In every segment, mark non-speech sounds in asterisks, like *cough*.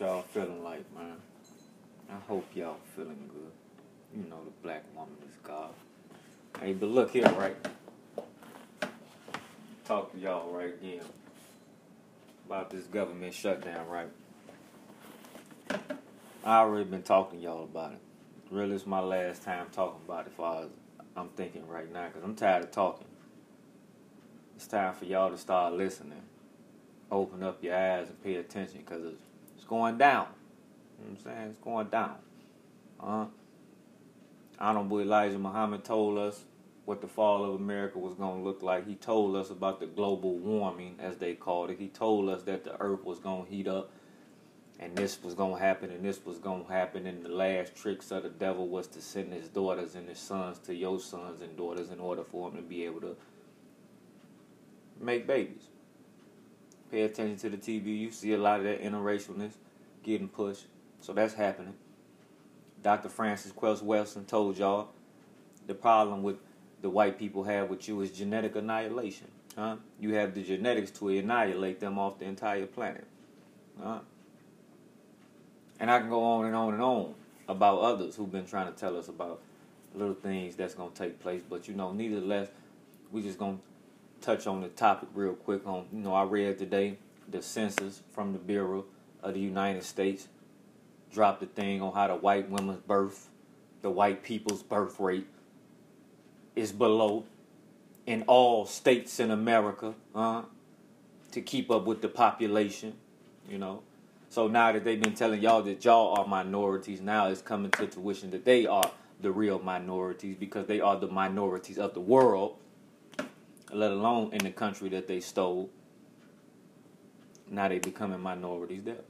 Y'all feeling like, man? I hope y'all feeling good. You know the black woman is God. Hey, but look here, right? Talk to y'all right again about this government shutdown, right? I already been talking to y'all about it. Really, it's my last time talking about it. Far as I'm thinking right now, cause I'm tired of talking. It's time for y'all to start listening. Open up your eyes and pay attention, cause it's, it's going down. You know what I'm saying? It's going down. Uh, Honorable Elijah Muhammad told us what the fall of America was going to look like. He told us about the global warming, as they called it. He told us that the earth was going to heat up and this was going to happen and this was going to happen. And the last tricks of the devil was to send his daughters and his sons to your sons and daughters in order for them to be able to make babies. Pay attention to the TV. You see a lot of that interracialness getting pushed. So that's happening. Dr. Frances Cress Welsing told y'all the problem with the white people have with you is genetic annihilation. Huh? You have the genetics to annihilate them off the entire planet. Huh? And I can go on and on and on about others who've been trying to tell us about little things that's to take place. But, you know, nevertheless, we just to touch on the topic real quick. On You know, I read today the census from the Bureau of the United States dropped a thing on how the white women's birth, the white people's birth rate is below in all states in America uh, to keep up with the population, you know. So now that they've been telling y'all that y'all are minorities, now it's coming to tuition that they are the real minorities because they are the minorities of the world, let alone in the country that they stole. Now they becoming minorities there.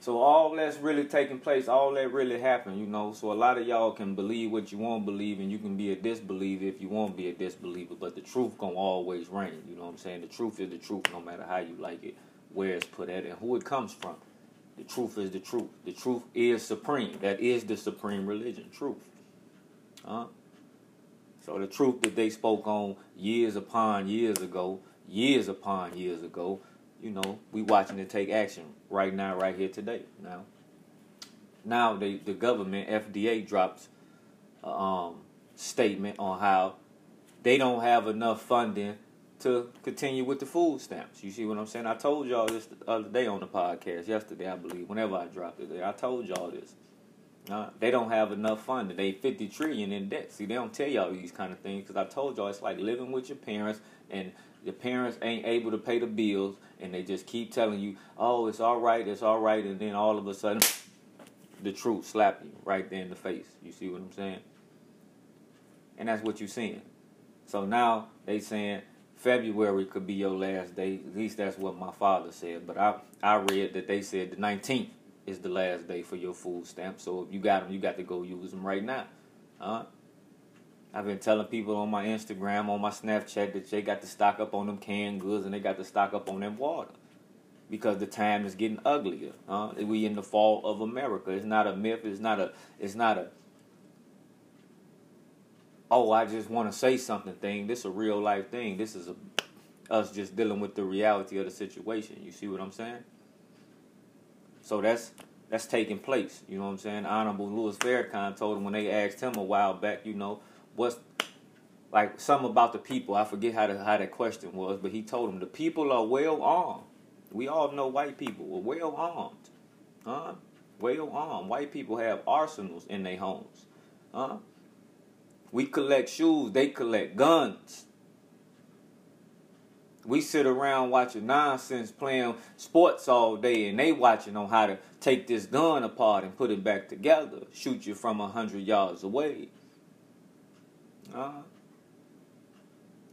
So all that's really taking place, all that really happened, you know. So a lot of y'all can believe what you want to believe, and you can be a disbeliever if you want to be a disbeliever. But the truth gonna always reign. You know what I'm saying? The truth is the truth, no matter how you like it, where it's put at, and who it comes from. The truth is the truth. The truth is supreme. That is the supreme religion. Truth. Huh? So the truth that they spoke on years upon years ago, years upon years ago, you know, we watching it take action right now, right here today. Now, now the the government FDA drops a um, statement on how they don't have enough funding to continue with the food stamps. You see what I'm saying? I told y'all this the other day on the podcast, yesterday I believe, whenever I dropped it. I told y'all this. Uh, they don't have enough funding. They 50 trillion in debt. See, they don't tell y'all these kind of things because I told y'all it's like living with your parents and your parents ain't able to pay the bills and they just keep telling you, oh, it's all right, it's all right, and then all of a sudden, *sniffs* the truth slap you right there in the face. You see what I'm saying? And that's what you're seeing. So now they saying February could be your last day. At least that's what my father said. But I I read that they said the 19th is the last day for your food stamp. So if you got them, you got to go use them right now. Huh? I've been telling people on my Instagram, on my Snapchat, that they got to stock up on them canned goods and they got to stock up on them water. Because the time is getting uglier. Huh? We in the fall of America. It's not a myth. It's not a. It's not a. Oh, I just want to say something thing. This is a real life thing. This is a us just dealing with the reality of the situation. You see what I'm saying? So that's that's taking place. You know what I'm saying? Honorable Louis Farrakhan told him when they asked him a while back, you know, what's like something about the people. I forget how the, how that question was, but he told him the people are well armed. We all know white people were well armed, huh? Well armed. White people have arsenals in their homes, huh? We collect shoes. They collect guns. We sit around watching nonsense, playing sports all day, and they watching on how to take this gun apart and put it back together, shoot you from a hundred yards away. Uh,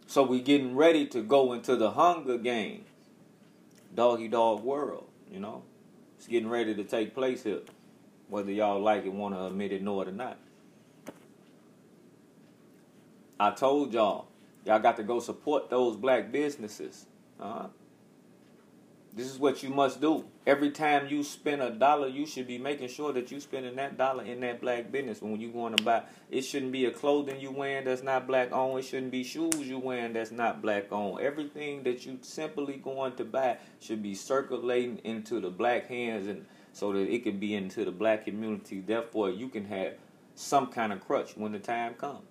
so we getting ready to go into the Hunger game, doggy dog world. You know, it's getting ready to take place here, whether y'all like it, want to admit it, know it or not. I told y'all, y'all got to go support those black businesses. Uh-huh. This is what you must do. Every time you spend a dollar, you should be making sure that you're spending that dollar in that black business. When you going to buy, it shouldn't be a clothing you wearing that's not black owned. It shouldn't be shoes you wearing that's not black owned. Everything that you simply going to buy should be circulating into the black hands and so that it can be into the black community. Therefore, you can have some kind of crutch when the time comes.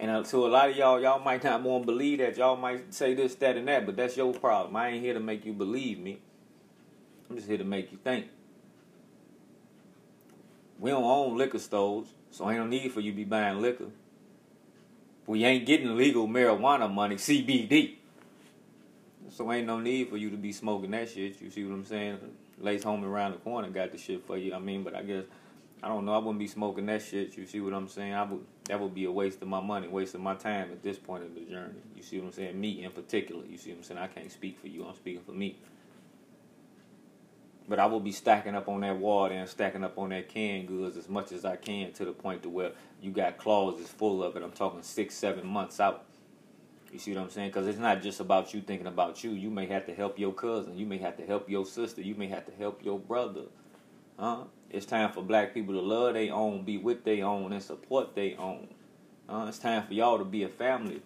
And uh, to a lot of y'all, y'all might not want to believe that. Y'all might say this, that, and that, but that's your problem. I ain't here to make you believe me. I'm just here to make you think. We don't own liquor stores, so ain't no need for you to be buying liquor. We ain't getting legal marijuana money, CBD. So ain't no need for you to be smoking that shit. You see what I'm saying? Lace home around the corner got the shit for you. I mean, but I guess I don't know. I wouldn't be smoking that shit. You see what I'm saying? I would. That would be a waste of my money, waste of my time at this point in the journey. You see what I'm saying? Me in particular. You see what I'm saying? I can't speak for you. I'm speaking for me. But I will be stacking up on that water and stacking up on that canned goods as much as I can to the point to where you got clauses full of it. I'm talking six, seven months out. You see what I'm saying? Because it's not just about you thinking about you. You may have to help your cousin. You may have to help your sister. You may have to help your brother. Huh? It's time for black people to love their own, be with their own, and support their own. Uh, it's time for y'all to be a family.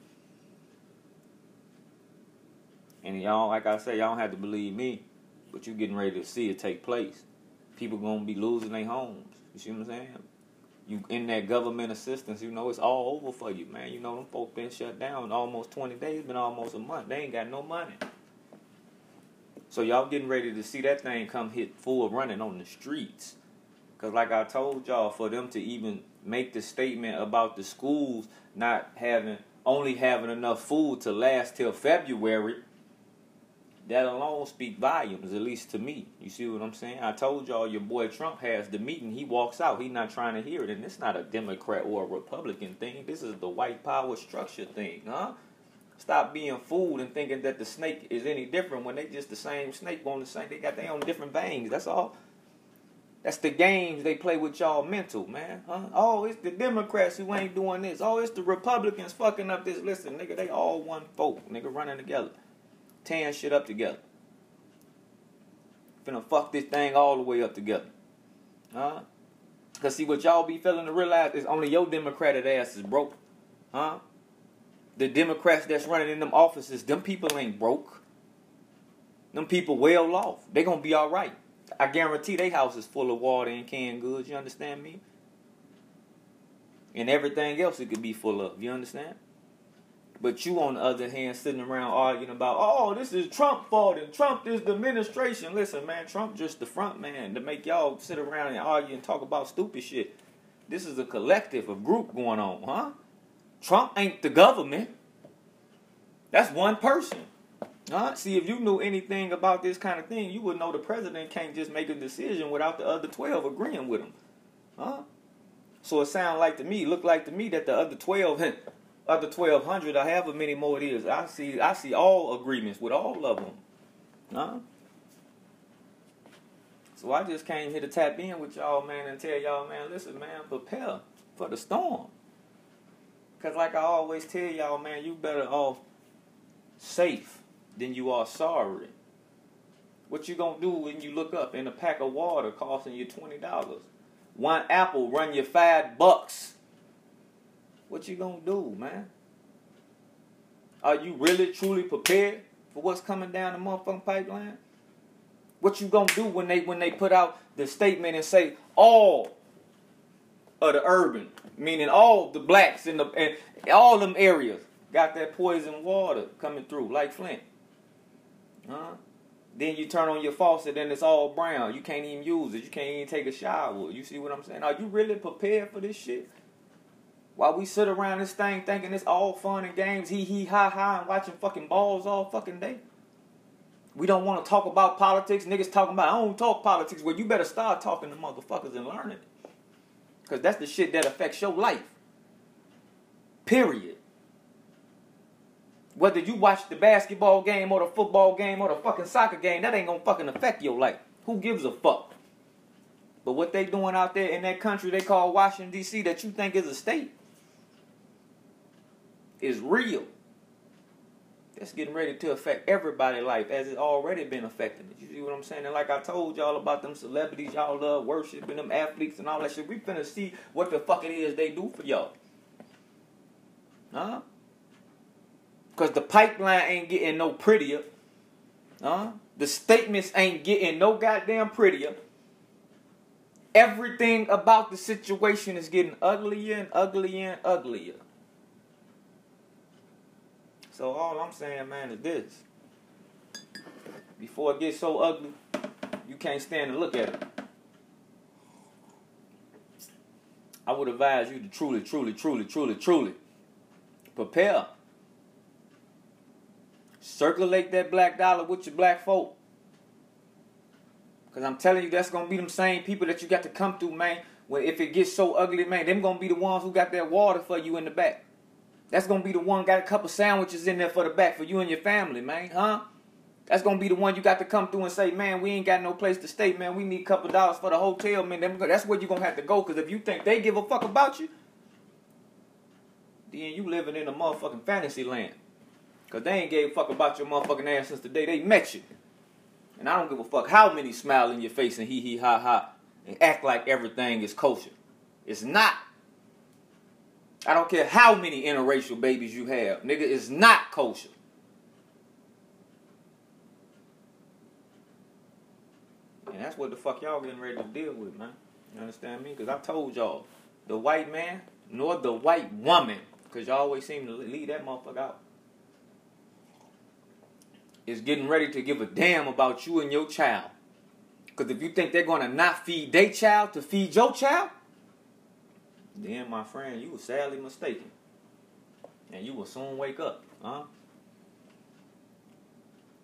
And y'all, like I said, y'all don't have to believe me, but you getting ready to see it take place. People gonna be losing their homes. You see what I'm saying? You in that government assistance, you know it's all over for you, man. You know them folks been shut down almost 20 days, been almost a month. They ain't got no money. So y'all getting ready to see that thing come hit full running on the streets. Cause like I told y'all, for them to even make the statement about the schools not having only having enough food to last till February, that alone speak volumes, at least to me. You see what I'm saying? I told y'all your boy Trump has the meeting, he walks out, he not trying to hear it. And it's not a Democrat or a Republican thing. This is the white power structure thing, huh? Stop being fooled and thinking that the snake is any different when they just the same snake on the same they got their own different veins. That's all. That's the games they play with y'all mental, man. Huh? Oh, it's the Democrats who ain't doing this. Oh, it's the Republicans fucking up this. Listen, nigga, they all one folk, nigga, running together. Tearing shit up together. Finna fuck this thing all the way up together. Huh? Cause see what y'all be failing to realize is only your Democratic ass is broke. Huh? The Democrats that's running in them offices, them people ain't broke. Them people well off. They gonna be alright. I guarantee their house is full of water and canned goods. You understand me? And everything else it could be full of. You understand? But you, on the other hand, sitting around arguing about, oh, this is Trump fault and Trump is the administration. Listen, man, Trump just the front man to make y'all sit around and argue and talk about stupid shit. This is a collective, a group going on, huh? Trump ain't the government. That's one person. Uh, see, if you knew anything about this kind of thing, you would know the president can't just make a decision without the other 12 agreeing with him. Huh? So it sounds like to me, look like to me that the other 12, *laughs* other 1200 or however many more it is, I see I see all agreements with all of them. Huh? So I just came here to tap in with y'all, man, and tell y'all, man, listen, man, prepare for the storm. Because like I always tell y'all, man, you better off safe than you are sorry. What you gonna do when you look up in a pack of water costing you twenty dollars? One apple run you five bucks. What you gonna do, man? Are you really truly prepared for what's coming down the motherfucking pipeline? What you gonna do when they when they put out the statement and say all of the urban, meaning all the blacks in the and all them areas got that poison water coming through like Flint? Huh? Then you turn on your faucet and it's all brown. You can't even use it. You can't even take a shower. You see what I'm saying? Are you really prepared for this shit? While we sit around this thing thinking it's all fun and games, hee hee ha ha, and watching fucking balls all fucking day. We don't want to talk about politics. Niggas talking about, I don't talk politics. Well, you better start talking to motherfuckers and learning it. Because that's the shit that affects your life. Period. Whether you watch the basketball game or the football game or the fucking soccer game, that ain't gonna fucking affect your life. Who gives a fuck? But what they doing out there in that country they call Washington D.C. that you think is a state is real. That's getting ready to affect everybody's life as it's already been affecting it. You see what I'm saying? And like I told y'all about them celebrities y'all love worshiping, them athletes and all that shit, we finna see what the fuck it is they do for y'all. Huh? Because the pipeline ain't getting no prettier. Huh? The statements ain't getting no goddamn prettier. Everything about the situation is getting uglier and uglier and uglier. So all I'm saying, man, is this. Before it gets so ugly, you can't stand to look at it. I would advise you to truly, truly, truly, truly, truly prepare. Circulate that black dollar with your black folk. Cause I'm telling you, that's gonna be them same people that you got to come through, man. When if it gets so ugly, man, them gonna be the ones who got that water for you in the back. That's gonna be the one got a couple sandwiches in there for the back for you and your family, man, huh? That's gonna be the one you got to come through and say, man, we ain't got no place to stay, man. We need a couple dollars for the hotel, man. That's where you gonna have to go, cause if you think they give a fuck about you, then you living in a motherfucking fantasy land. Cause they ain't gave a fuck about your motherfucking ass since the day they met you. And I don't give a fuck how many smile in your face and hee hee ha ha and act like everything is kosher. It's not. I don't care how many interracial babies you have. Nigga, it's not kosher. And that's what the fuck y'all getting ready to deal with, man. You understand me? Because I told y'all, the white man nor the white woman, because y'all always seem to leave that motherfucker out, is getting ready to give a damn about you and your child. Because if you think they're going to not feed their child to feed your child, then, my friend, you were sadly mistaken. And you will soon wake up, huh?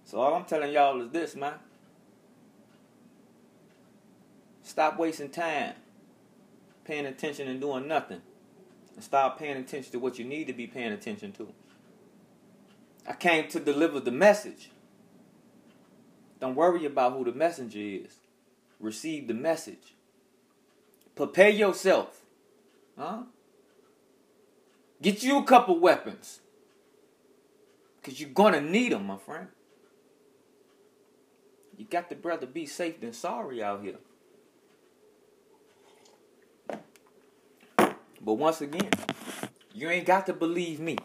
So all I'm telling y'all is this, man. Stop wasting time paying attention and doing nothing. And start paying attention to what you need to be paying attention to. I came to deliver the message. Don't worry about who the messenger is. Receive the message. Prepare yourself Huh? Get you a couple weapons. Because you're going to need them, my friend. You got to brother be safe than sorry out here. But once again, you ain't got to believe me.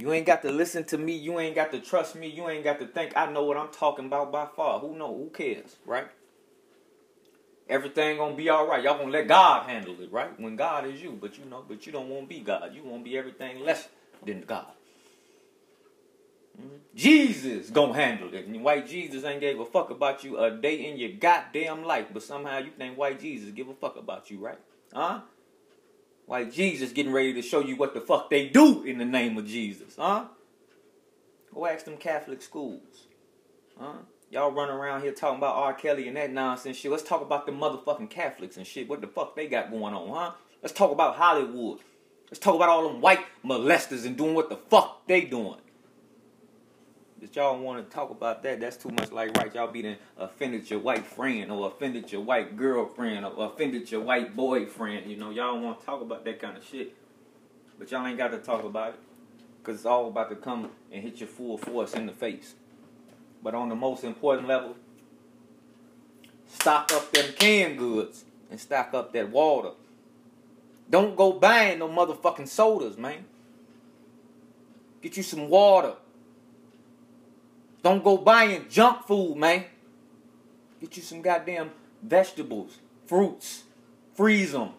You ain't got to listen to me. You ain't got to trust me. You ain't got to think I know what I'm talking about by far. Who know? Who cares, right? everything gonna be all right. Y'all gonna let God handle it, right? When God is you, but you know, but you don't want to be God. You want to be everything less than God. Mm-hmm. Jesus gonna handle it. And white Jesus ain't gave a fuck about you a day in your goddamn life, but somehow you think white Jesus give a fuck about you, right? Huh? White Jesus getting ready to show you what the fuck they do in the name of Jesus, huh? Go ask them Catholic schools, huh? Y'all run around here talking about R. Kelly and that nonsense shit. Let's talk about the motherfucking Catholics and shit. What the fuck they got going on, huh? Let's talk about Hollywood. Let's talk about all them white molesters and doing what the fuck they doing. If y'all want to talk about that, that's too much like right. Y'all be offended your white friend or offended your white girlfriend or offended your white boyfriend. You know, y'all want to talk about that kind of shit. But y'all ain't got to talk about it. Because it's all about to come and hit you full force in the face. But on the most important level, stock up them canned goods and stock up that water. Don't go buying no motherfucking sodas, man. Get you some water. Don't go buying junk food, man. Get you some goddamn vegetables, fruits. Freeze them.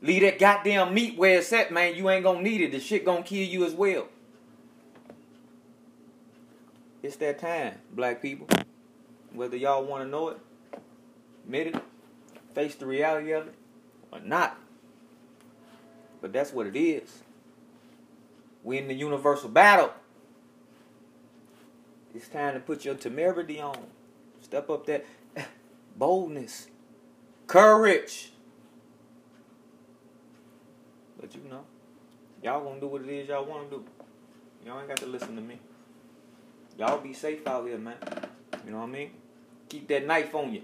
Leave that goddamn meat where it's at, man. You ain't gonna need it. The shit gonna kill you as well. It's that time, black people. Whether y'all want to know it, admit it, face the reality of it, or not. But that's what it is. We in the universal battle. It's time to put your temerity on. Step up that *laughs* boldness, courage. But you know, y'all gonna do what it is y'all want to do. Y'all ain't got to listen to me. Y'all be safe out here, man. You know what I mean? Keep that knife on you.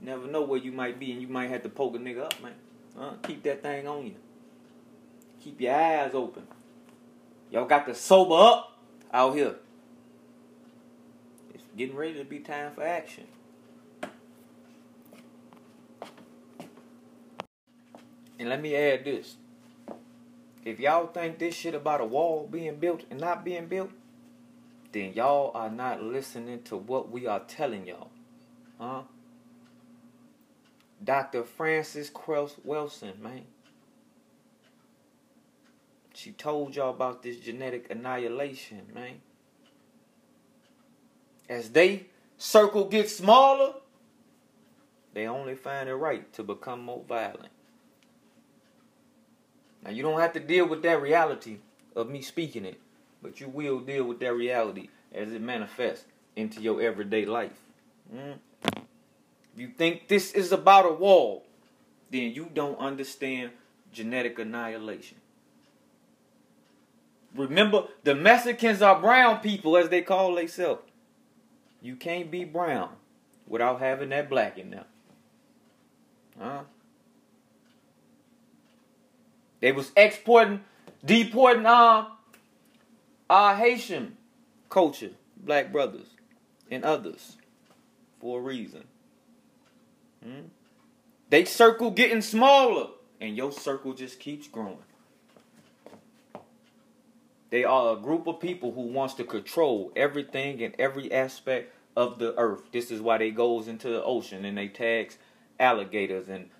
Never know where you might be, and you might have to poke a nigga up, man. Huh? Keep that thing on you. Keep your eyes open. Y'all got to sober up out here. Getting ready to be time for action. And let me add this. If y'all think this shit about a wall being built and not being built, then y'all are not listening to what we are telling y'all. Huh? Dr. Frances Cress Welsing, man. She told y'all about this genetic annihilation, man. As they circle gets smaller, they only find it right to become more violent. Now you don't have to deal with that reality of me speaking it, but you will deal with that reality as it manifests into your everyday life. Mm? You think this is about a wall, then you don't understand genetic annihilation. Remember, the Mexicans are brown people, as they call themselves. You can't be brown without having that black in them. Huh? They was exporting, deporting our, our Haitian culture, black brothers, and others for a reason. Hmm? They circle getting smaller, and your circle just keeps growing. They are a group of people who wants to control everything and every aspect of the earth. This is why they goes into the ocean and they tags alligators and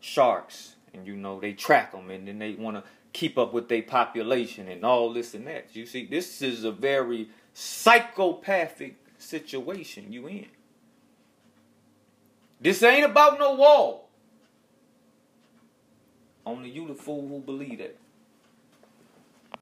sharks and you know they track them and then they want to keep up with their population and all this and that. You see, this is a very psychopathic situation you in. This ain't about no wall. Only you the fool who believe that.